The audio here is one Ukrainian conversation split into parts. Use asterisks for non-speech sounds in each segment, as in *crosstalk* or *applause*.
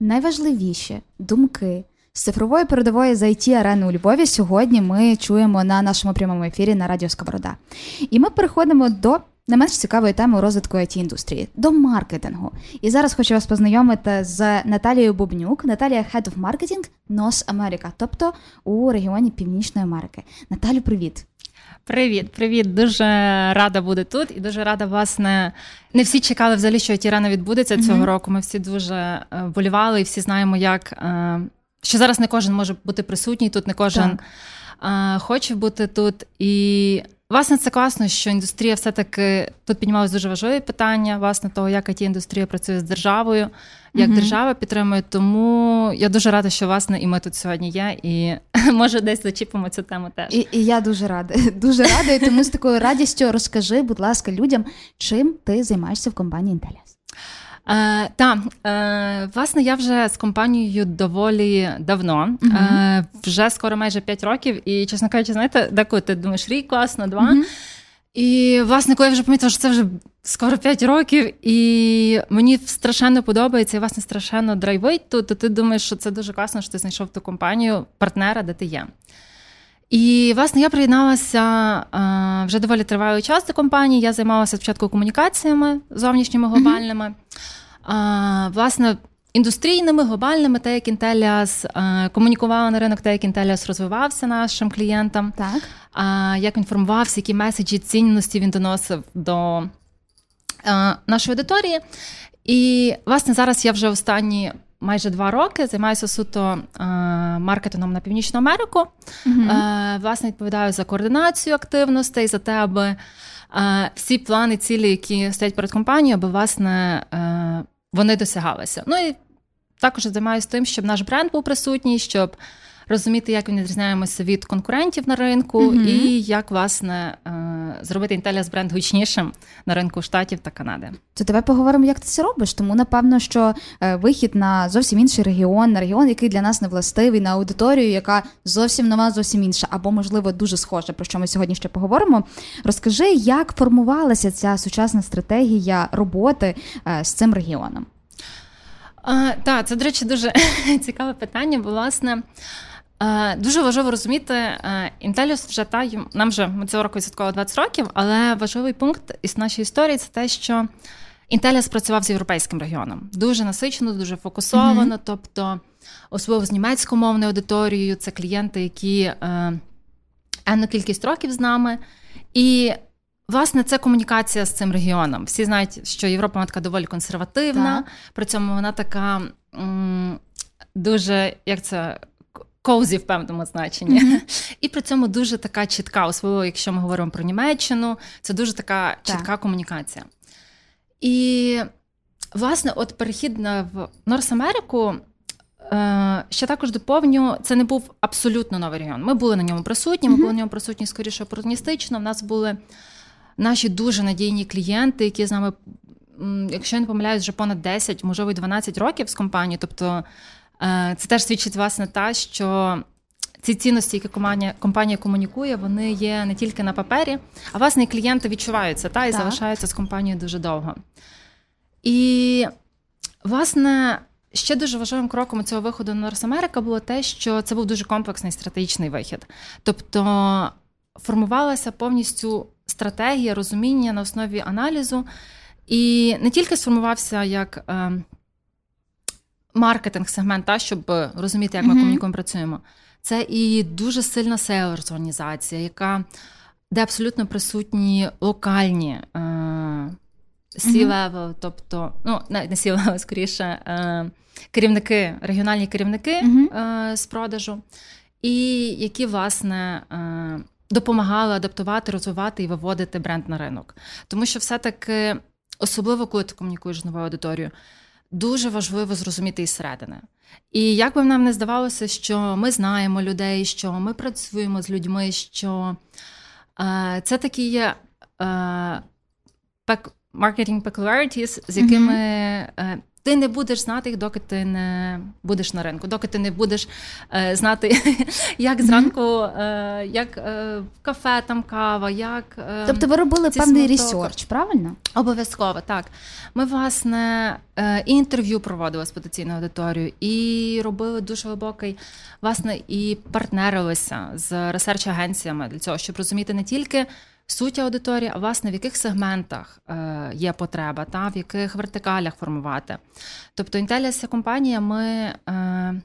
найважливіші думки з цифрової передової за it арени у Львові сьогодні ми чуємо на нашому прямому ефірі на Радіо Сковорода. І ми переходимо до не менш цікавої теми розвитку it індустрії до маркетингу. І зараз хочу вас познайомити з Наталією Бубнюк. Наталія Head of Marketing North America, тобто у регіоні Північної Америки. Наталю, привіт. Привіт, привіт. Дуже рада бути тут і дуже рада власне. Не всі чекали взагалі, що Тірана відбудеться mm-hmm. цього року. Ми всі дуже е, болівали і всі знаємо, як е, що зараз не кожен може бути присутній тут, не кожен так. Е, хоче бути тут. І власне це класно, що індустрія все-таки тут піднімалось дуже важливі питання, власне, того, як it індустрія працює з державою як mm-hmm. держава підтримує. Тому я дуже рада, що власне і ми тут сьогодні є, і *laughs* може десь зачіпимо цю тему теж. І і я дуже рада. *laughs* Дуже рада, і тому з такою радістю розкажи, будь ласка, людям, чим ти займаєшся в компанії Intellias. Е, Так, е, власне, я вже з компанією доволі давно, uh-huh. е, вже скоро майже 5 років, і, чесно кажучи, знаєте, деколи ти думаєш, рік класно, два. Uh-huh. І, власне, коли я вже помітила, що це вже скоро 5 років, і мені страшенно подобається, і власне страшенно драйвить тут, то ти думаєш, що це дуже класно, що ти знайшов ту компанію, партнера, де ти є. І, власне, я приєдналася а, вже доволі тривалий час до компанії. Я займалася спочатку комунікаціями зовнішніми глобальними. Mm-hmm. Власне, індустрійними, глобальними, те, як Intellias комунікувала на ринок, те, як Intellias розвивався нашим клієнтам, так. як інформувався, які меседжі цінності він доносив до нашої аудиторії. І, власне, зараз я вже останні. Майже два роки займаюся суто е, маркетингом на Північну Америку. Е, власне, відповідаю за координацію активностей, за те, аби е, всі плани, цілі, які стоять перед компанією, аби власне вони досягалися. Ну і також займаюся тим, щоб наш бренд був присутній, щоб розуміти, як він відрізняємося від конкурентів на ринку, mm-hmm. і як власне е, зробити Intellias бренд гучнішим на ринку штатів та Канади. То давай поговоримо, як ти це робиш. Тому напевно, що е, вихід на зовсім інший регіон, на регіон, який для нас не властивий, на аудиторію, яка зовсім нова, зовсім інша, або можливо дуже схожа, про що ми сьогодні ще поговоримо. Розкажи, як формувалася ця сучасна стратегія роботи е, з цим регіоном. Так, це, до речі, дуже *laughs* цікаве питання, бо власне. Дуже важливо розуміти, Інтеліус вже та нам вже ми цього року відсвяткували 20 років, але важливий пункт із нашої історії це те, що Інтеліус працював з європейським регіоном. Дуже насичено, дуже фокусовано. Mm-hmm. Тобто, особливо з німецькомовною аудиторією, це клієнти, які е, енну кількість років з нами. І Власне, це комунікація з цим регіоном. Всі знають, що Європа вона така доволі консервативна, так. при цьому вона така м, дуже як це коузі в певному значенні. Mm-hmm. І при цьому дуже така чітка, особливо, якщо ми говоримо про Німеччину, це дуже така чітка так. комунікація. І, власне, от перехід в Норс Америку. Ще також доповню, це не був абсолютно новий регіон. Ми були на ньому присутні, ми mm-hmm. були на ньому присутні скоріше опортуністично. У нас були наші дуже надійні клієнти, які з нами, якщо я не помиляюсь, вже понад 10, можливо, 12 років з компанією. Тобто це теж свідчить власне та, що ці цінності, які компанія компанія комунікує, вони є не тільки на папері, а власне і клієнти відчуваються та і так. залишаються з компанією дуже довго. І, власне, ще дуже важливим кроком цього виходу на Норс Америка було те, що це був дуже комплексний стратегічний вихід. Тобто формувалася повністю стратегія розуміння на основі аналізу, і не тільки сформувався як. Маркетинг сегмент, та, щоб розуміти, як ми mm-hmm. комунікуємо працюємо. Це і дуже сильна селерс організація, яка де абсолютно присутні локальні е, C-level, mm-hmm. тобто, ну, навіть не C-level, скоріше, е, керівники, регіональні керівники mm-hmm. е, з продажу, і які, власне, е, допомагали адаптувати, розвивати і виводити бренд на ринок. Тому що все-таки, особливо коли ти комунікуєш з новою аудиторією, дуже важливо зрозуміти із середини. І як би нам не здавалося, що ми знаємо людей, що ми працюємо з людьми, що е, це такі є е, marketing peculiarities, з якими е, ти не будеш знати їх, доки ти не будеш на ринку, доки ти не будеш е, знати, *laughs* як зранку, е, як в кафе там кава, як. Тобто ви робили певний ресерч, правильно? Обов'язково так. Ми, власне, і інтерв'ю проводили з потенційною аудиторією, і робили дуже глибокий, власне, і партнерилися з ресерч-агенціями для цього, щоб розуміти не тільки суть аудиторії, а власне в яких сегментах е, є потреба, та в яких вертикалях формувати. Тобто, Intellis компанія, ми. Е,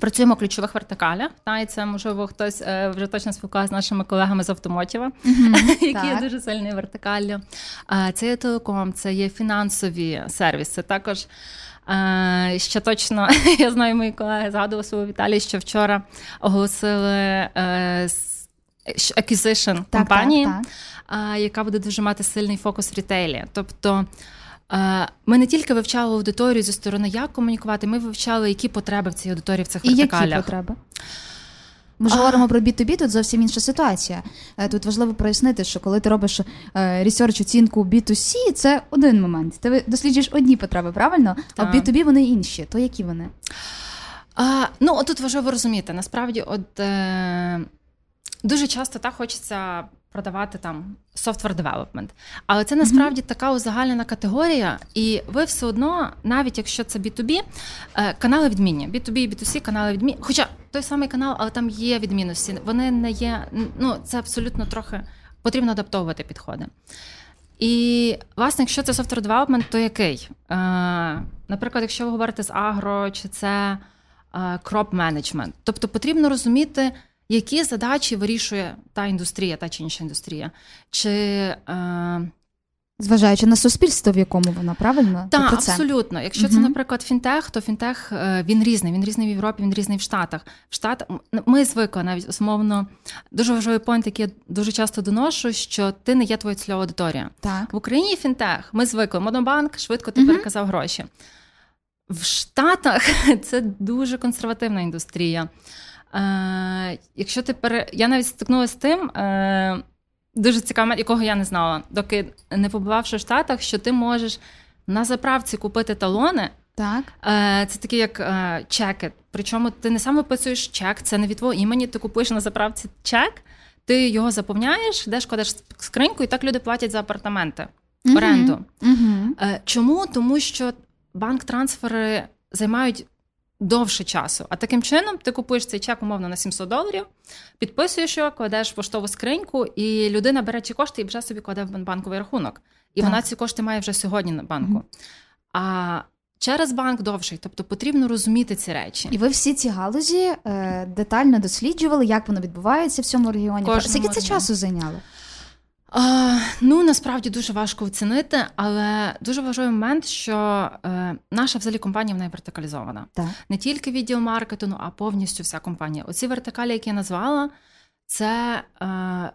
Працюємо в ключових вертикалях, та і це можливо хтось е, вже точно спілкувався з нашими колегами з автомотіва, *laughs* які є дуже сильною вертикаллю. Це є телеком, це є фінансові сервіси. Також ще точно *laughs* я знаю, мої колеги згадували свого Віталій, що вчора оголосили acquisition компанії, так, так. яка буде дуже мати сильний фокус в рітейлі. Тобто ми не тільки вивчали аудиторію зі сторони, як комунікувати, ми вивчали, які потреби в цій аудиторії в цих І вертикалях. які потреби? Ми ж а... говоримо про B2B, тут зовсім інша ситуація. Е, тут важливо прояснити, що коли ти робиш ресерч оцінку B2C, це один момент. Ти досліджуєш одні потреби, правильно? А в B2B вони інші. То які вони? А, Ну, тут важливо розуміти. Насправді, от е, дуже часто так хочеться продавати там software development. Але це насправді mm-hmm. така узагальнена категорія, і ви все одно, навіть якщо це B2B, е, канали відмінні. B2B і B2C канали відмінні. Хоча той самий канал, але там є відмінності. Вони не є. Ну, це абсолютно трохи потрібно адаптовувати підходи. І, власне, якщо це software development, то який? Е, наприклад, якщо ви говорите з агро, чи це е, crop management. Тобто потрібно розуміти які задачі вирішує та індустрія, та чи інша індустрія? Чи... Е... Зважаючи на суспільство, в якому вона правильно Так, абсолютно. Якщо uh це, наприклад, фінтех, то фінтех е, він різний. Він різний в Європі, він різний в Штатах. В Штат ми звикли навіть умовно дуже важливий пойнт, який я дуже часто доношу, що ти не є твоя цільова аудиторія. Так. В Україні фінтех. Ми звикли. Монобанк швидко ти uh переказав гроші. В Штатах *laughs* це дуже консервативна індустрія. Е, Якщо ти пере... Я навіть стикнулася з тим, е, дуже цікаво, якого я не знала, доки не побувавши в Штатах, що ти можеш на заправці купити талони. Так. Е, Це такі як е, чеки. Причому ти не сам виписуєш чек, це не від твого імені, ти купуєш на заправці чек, ти його заповняєш, йдеш, кладеш скриньку, і так люди платять за апартаменти, оренду. Uh-huh. Е, Чому? Тому що банк-трансфери займають довше часу. А таким чином ти купуєш цей чек, умовно, на 700 доларів, підписуєш його, кладеш в поштову скриньку, і людина бере ці кошти і вже собі кладе в банковий рахунок. І так. вона ці кошти має вже сьогодні на банку. Mm-hmm. А через банк довший, тобто потрібно розуміти ці речі. І ви всі ці галузі е, детально досліджували, як воно відбувається в цьому регіоні. Скільки це часу зайняло? А, Ну насправді дуже важко оцінити, але дуже важливий момент, що е, наша взагалі компанія вона вертикалізована. Так. Не тільки відділ маркетингу, а повністю вся компанія. Оці вертикалі, які я назвала, це е,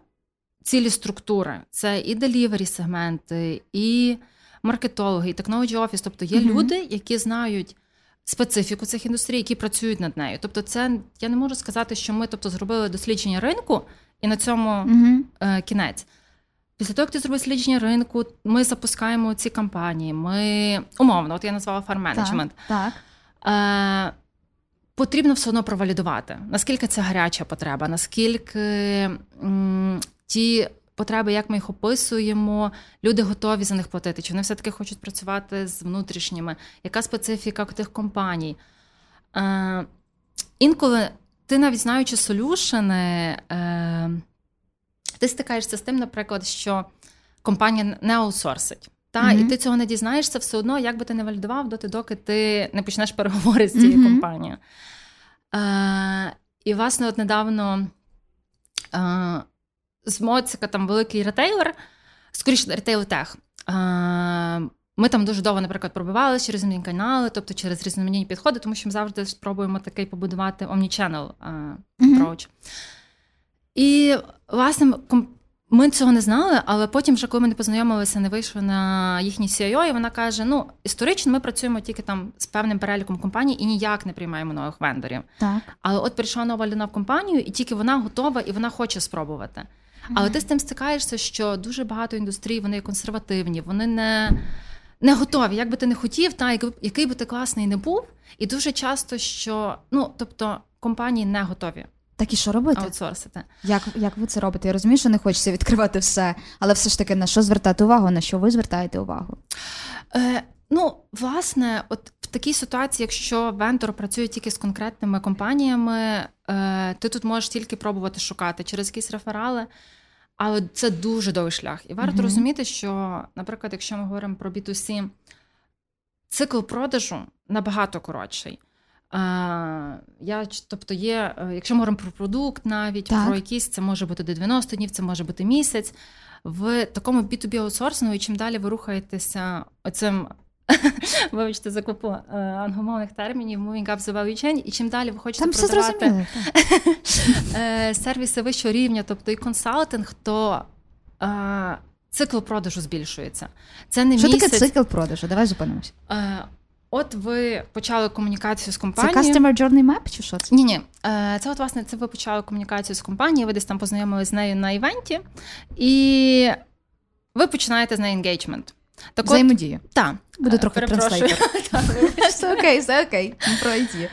цілі структури, це і делівері сегменти, і маркетологи, і technology office. Тобто є mm люди, які знають. Специфіку цих індустрій, які працюють над нею. Тобто, це я не можу сказати, що ми тобто, зробили дослідження ринку, і на цьому mm е, кінець. Після того, як ти зробив дослідження ринку, ми запускаємо ці кампанії. Ми умовно, от я назвала фарм-менеджмент. Так. так. Е, Потрібно все одно провалідувати, наскільки це гаряча потреба, наскільки м, ті потреби, як ми їх описуємо, люди готові за них платити. Чи вони все-таки хочуть працювати з внутрішніми? Яка специфіка тих компаній? Е, Інколи ти навіть знаючи солюшени. Е, ти стикаєшся з тим, наприклад, що компанія не аутсорсить. Та, mm-hmm. І ти цього не дізнаєшся все одно, як би ти не валідував, доти, доки ти не почнеш переговори з цією mm-hmm. компанією. Е, І, власне, от недавно е, з Моцика, там великий ретейлер, скоріше ретейл тех. Е, ми там дуже довго, наприклад, пробивалися через різні канали, тобто через різноманітні підходи, тому що ми завжди спробуємо такий побудувати omnichannel approach. Mm-hmm. І, власне, ми цього не знали, але потім, вже коли ми не познайомилися, не вийшли на їхній CIO, і вона каже: ну, історично ми працюємо тільки там з певним переліком компаній і ніяк не приймаємо нових вендорів. Так. Але от прийшла нова людина в компанію, і тільки вона готова і вона хоче спробувати. Mm-hmm. Але ти з тим стикаєшся, що дуже багато індустрій вони консервативні, вони не. не готові, як би ти не хотів, та який би ти класний не був, і дуже часто що ну тобто компанії не готові. Так і що робити? Аутсорсити. Як як ви це робите? Я розумію, що не хочеться відкривати все, але все ж таки на що звертати увагу, на що ви звертаєте увагу? Е, Ну, власне, от в такій ситуації, якщо вендор працює тільки з конкретними компаніями, е, ти тут можеш тільки пробувати шукати через якісь реферали. Але це дуже довгий шлях. І варто mm-hmm. розуміти, що, наприклад, якщо ми говоримо про B2C, цикл продажу набагато коротший. Я, Тобто, є, е, якщо ми говоримо про продукт, навіть так. про якісь, це може бути до 90 днів, це може бути місяць. В такому B2B аутсорсингу, і чим далі ви рухаєтеся оцим. *laughs* Вибачте, за купу е, англомовних термінів, moving up the value chain, і чим далі ви хочете Там продавати *laughs* е, сервіси вищого рівня, тобто і консалтинг, то цикл продажу збільшується. Це не Що місяць... таке цикл продажу? Давай зупинимося. От ви почали комунікацію з компанією. Це Customer Journey Map чи що це? Ні, ні. Е, це от власне це ви почали комунікацію з компанією, ви десь там познайомилися з нею на івенті, і ви починаєте з нею engagement. Так Взаємодію. Так. Буду трохи translator. *laughs* Все окей, все окей. Пройді.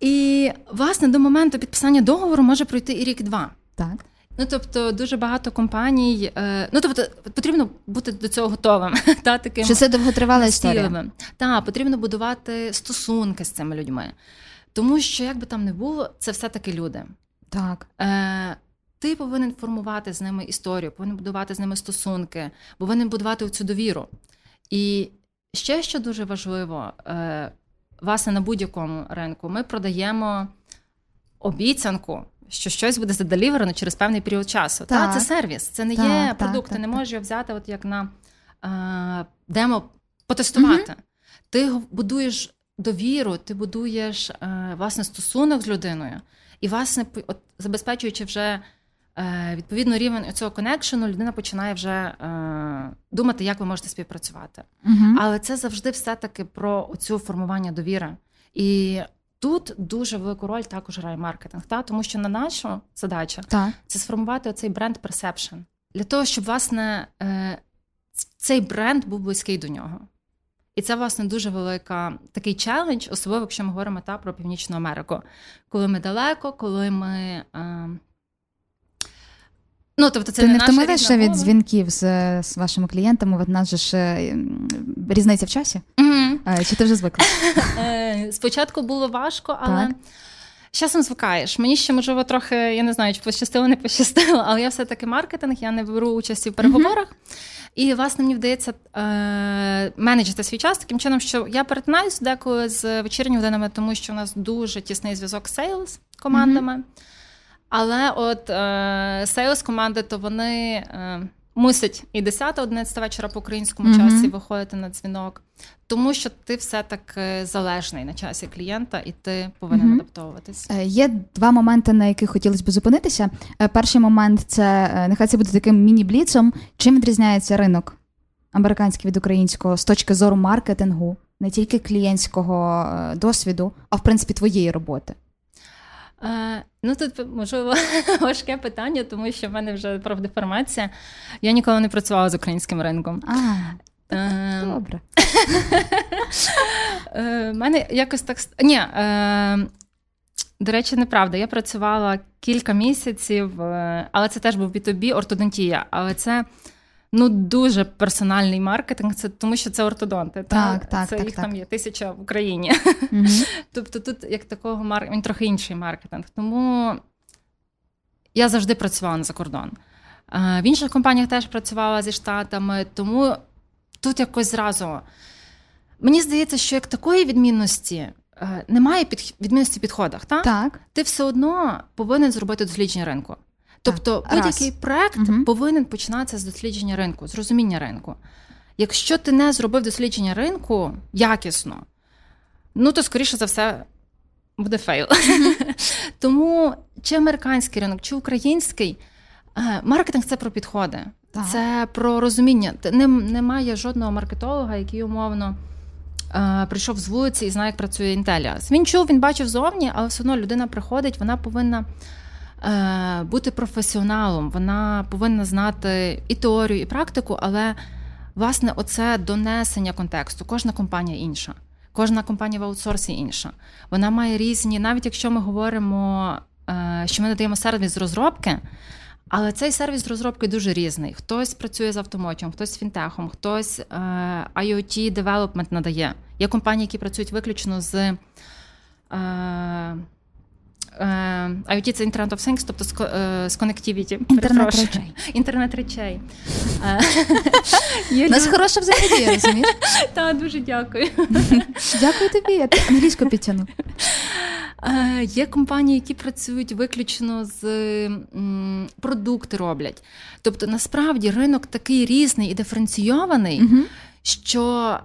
І, власне, до моменту підписання договору може пройти і рік-два. Так. Ну, тобто, дуже багато компаній. Е, ну, тобто, потрібно бути до цього готовим. *laughs* Та, таким Що це довготривала історія. Так, потрібно будувати стосунки з цими людьми. Тому що, як би там не було, це все-таки люди. Так. Е, Ти повинен формувати з ними історію, повинен будувати з ними стосунки, повинен будувати цю довіру. І ще що дуже важливо, е, власне, на будь-якому ринку ми продаємо обіцянку що щось буде заделіверено через певний період часу. Так. Та, Це сервіс, це не так, є продукт, ти не можеш його взяти, от як на е, демо потестувати. Угу. Ти будуєш довіру, ти будуєш е, власне стосунок з людиною, і, власне, от, забезпечуючи вже е, відповідно рівень цього коннекшену, людина починає вже е, думати, як ви можете співпрацювати. Угу. Але це завжди все-таки про цю формування довіри. І Тут дуже велику роль також грає маркетинг, та тому що на нашу задача так. це сформувати оцей brand perception для того, щоб власне е, цей бренд був близький до нього. І це, власне, дуже велика такий челендж, особливо, якщо ми говоримо та про Північну Америку, коли ми далеко, коли ми. Е, Ну, тобто це Ти не, втомилася від дзвінків з з вашими клієнтами? В нас же ж е, різниця в часі? Mm-hmm. Чи ти вже звикла? *laughs* Е, спочатку було важко, але. Так. Часом звикаєш. Мені ще, можливо, трохи, я не знаю, чи пощастило, не пощастило, але я все-таки маркетинг, я не беру участі в переговорах. Mm-hmm. І, власне, мені вдається е- менеджити свій час таким чином, що я перетинаюся деколи з вечірніми годинами, тому що у нас дуже тісний зв'язок з sales командами. Mm-hmm. Але от е, sales команди, то вони е, мусять і 10-11 вечора по українському mm-hmm. часі виходити на дзвінок, тому що ти все таки залежний на часі клієнта, і ти повинен mm-hmm. адаптовуватись. Е, є два моменти, на яких хотілося б зупинитися. Е, перший момент це е, нехай це буде таким міні-бліцом. Чим відрізняється ринок американський від українського з точки зору маркетингу, не тільки клієнтського досвіду, а в принципі твоєї роботи. Е, ну тут можливо *laughs* важке питання, тому що в мене вже профдеформація. Я ніколи не працювала з українським ринком. А, *laughs* е, Добре. Е, мене якось так. Ні, до речі, неправда. Я працювала кілька місяців, але це теж був B2B, ортодонтія. Але це ну дуже персональний маркетинг, це тому що це ортодонти. Так, та? так, це так, їх так. там є тисяча в Україні. Угу. *laughs* Тобто тут як такого марк... він трохи інший маркетинг. Тому я завжди працювала за кордон. В інших компаніях теж працювала зі штатами, тому тут якось зразу. Мені здається, що як такої відмінності е, немає під відмінності в підходах. Так? так? Ти все одно повинен зробити дослідження ринку. Тобто будь-який проект угу. повинен починатися з дослідження ринку, з розуміння ринку. Якщо ти не зробив дослідження ринку якісно, ну то, скоріше за все, буде fail. *laughs* Тому чи американський ринок, чи український, е, маркетинг це про підходи, так. це про розуміння. Немає жодного маркетолога, який умовно. Е, прийшов з вулиці і знає, як працює Intellias. Він чув, він бачив зовні, але все одно людина приходить, вона повинна бути професіоналом, вона повинна знати і теорію, і практику, але власне, оце донесення контексту. Кожна компанія інша. Кожна компанія в аутсорсі інша. Вона має різні, навіть якщо ми говоримо, е, що ми надаємо сервіс розробки, але цей сервіс розробки дуже різний. Хтось працює з автомотом, хтось з фінтехом, хтось е, IoT девелопмент надає. Є компанії, які працюють виключно з. Е, IoT – це Internet of Things, тобто з Connectivity. Інтернет речей. Інтернет речей. *laughs* *laughs* У нас хороша взаємодія, розумієш? *laughs* Так, дуже дякую. Дякую тобі, я англійську підтягну. Є компанії, які працюють виключно з продукти роблять. Тобто, насправді ринок такий різний і диференційований, що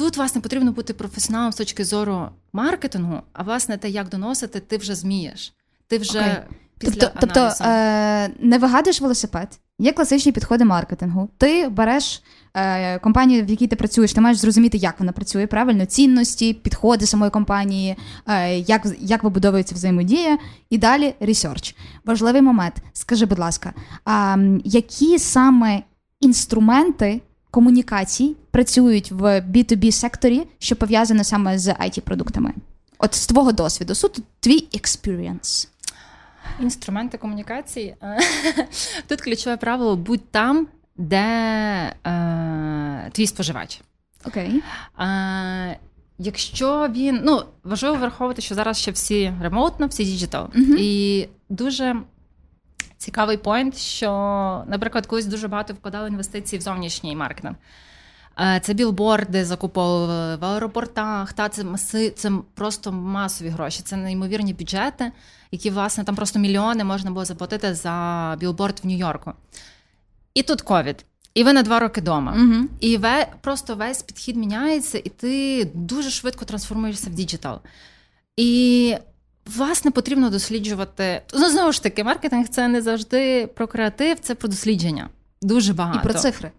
тут власне потрібно бути професіоналом з точки зору маркетингу, а власне те, як доносити, ти вже змієш. Ти вже okay. після Тобто, тобто е- не вигадуєш велосипед. Є класичні підходи маркетингу. Ти береш е, компанію, в якій ти працюєш, ти маєш зрозуміти, як вона працює, правильно, цінності, підходи самої компанії, е, як як вибудовується взаємодія, і далі ресерч. Важливий момент. Скажи, будь ласка, а які саме інструменти комунікацій працюють в B2B секторі, що пов'язане саме з it продуктами От з твого досвіду, суто твій experience. Інструменти комунікації. *laughs* Тут ключове правило будь там, де е, твій споживач. Окей. Е, Якщо він ну важливо враховувати, що зараз ще всі remote-но, всі digital. Uh-huh. І дуже цікавий point, що, наприклад, колись дуже багато вкладали інвестиції в зовнішній маркетинг. Е, це білборди закуповували в аеропортах. Та це маси, це просто масові гроші. Це неймовірні бюджети, які, власне, там просто мільйони можна було заплатити за білборд в Нью-Йорку. І тут ковід. І ви на два роки вдома. uh І ве, просто весь підхід міняється, і ти дуже швидко трансформуєшся в digital. І власне потрібно досліджувати. Ну, знову ж таки, маркетинг це не завжди про креатив, це про дослідження. Дуже багато. І про цифри.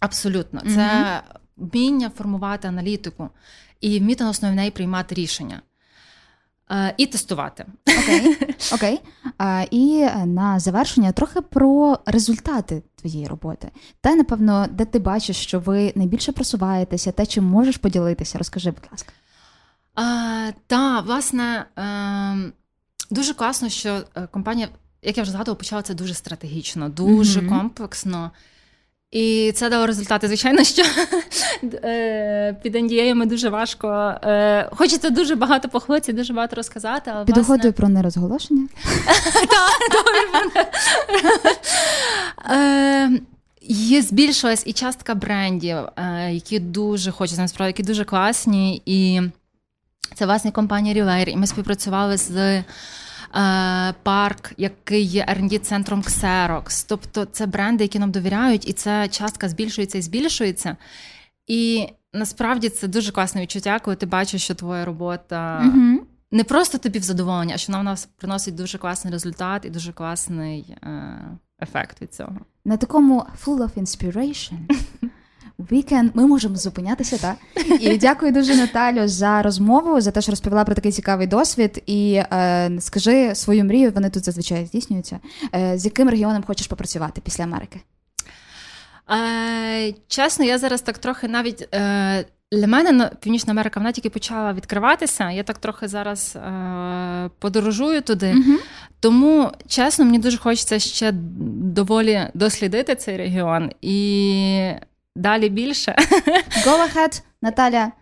Абсолютно, це вміння формувати аналітику і вміти на основі неї приймати рішення. Е, і тестувати. Окей. *laughs* Окей. А, І на завершення трохи про результати твоєї роботи. Те, напевно, де ти бачиш, що ви найбільше просуваєтеся, те, чим можеш поділитися, розкажи, будь ласка. Так, власне, е, дуже класно, що е, компанія, як я вже згадувала, почала це дуже стратегічно, дуже mm-hmm. комплексно. І це дало результати. Звичайно, що е, під NDA дуже важко. Е, хочеться дуже багато похвалитися, дуже багато розказати. але Під угодою про нерозголошення? *laughs* Є збільшилась і частка брендів, які дуже хочуть насправді, які дуже класні. І це власне компанія Рілейр. І ми співпрацювали з. Е, парк, який є rd центром Xerox. Тобто це бренди, які нам довіряють, і ця частка збільшується і збільшується. І насправді це дуже класне відчуття, коли ти бачиш, що твоя робота mm не просто тобі в задоволення, а що вона в нас приносить дуже класний результат і дуже класний е, ефект від цього. На такому full of inspiration Weekend. Ми можемо зупинятися, так? І дякую дуже, Наталю, за розмову, за те, що розповіла про такий цікавий досвід. І е, скажи свою мрію, вони тут зазвичай здійснюються. Е, з яким регіоном хочеш попрацювати після Америки? Е, Чесно, я зараз так трохи навіть. Е, для мене Північна Америка вона тільки почала відкриватися. Я так трохи зараз е, подорожую туди. uh Тому, чесно, мені дуже хочеться ще доволі дослідити цей регіон і Далі більше. Go ahead, Наталя.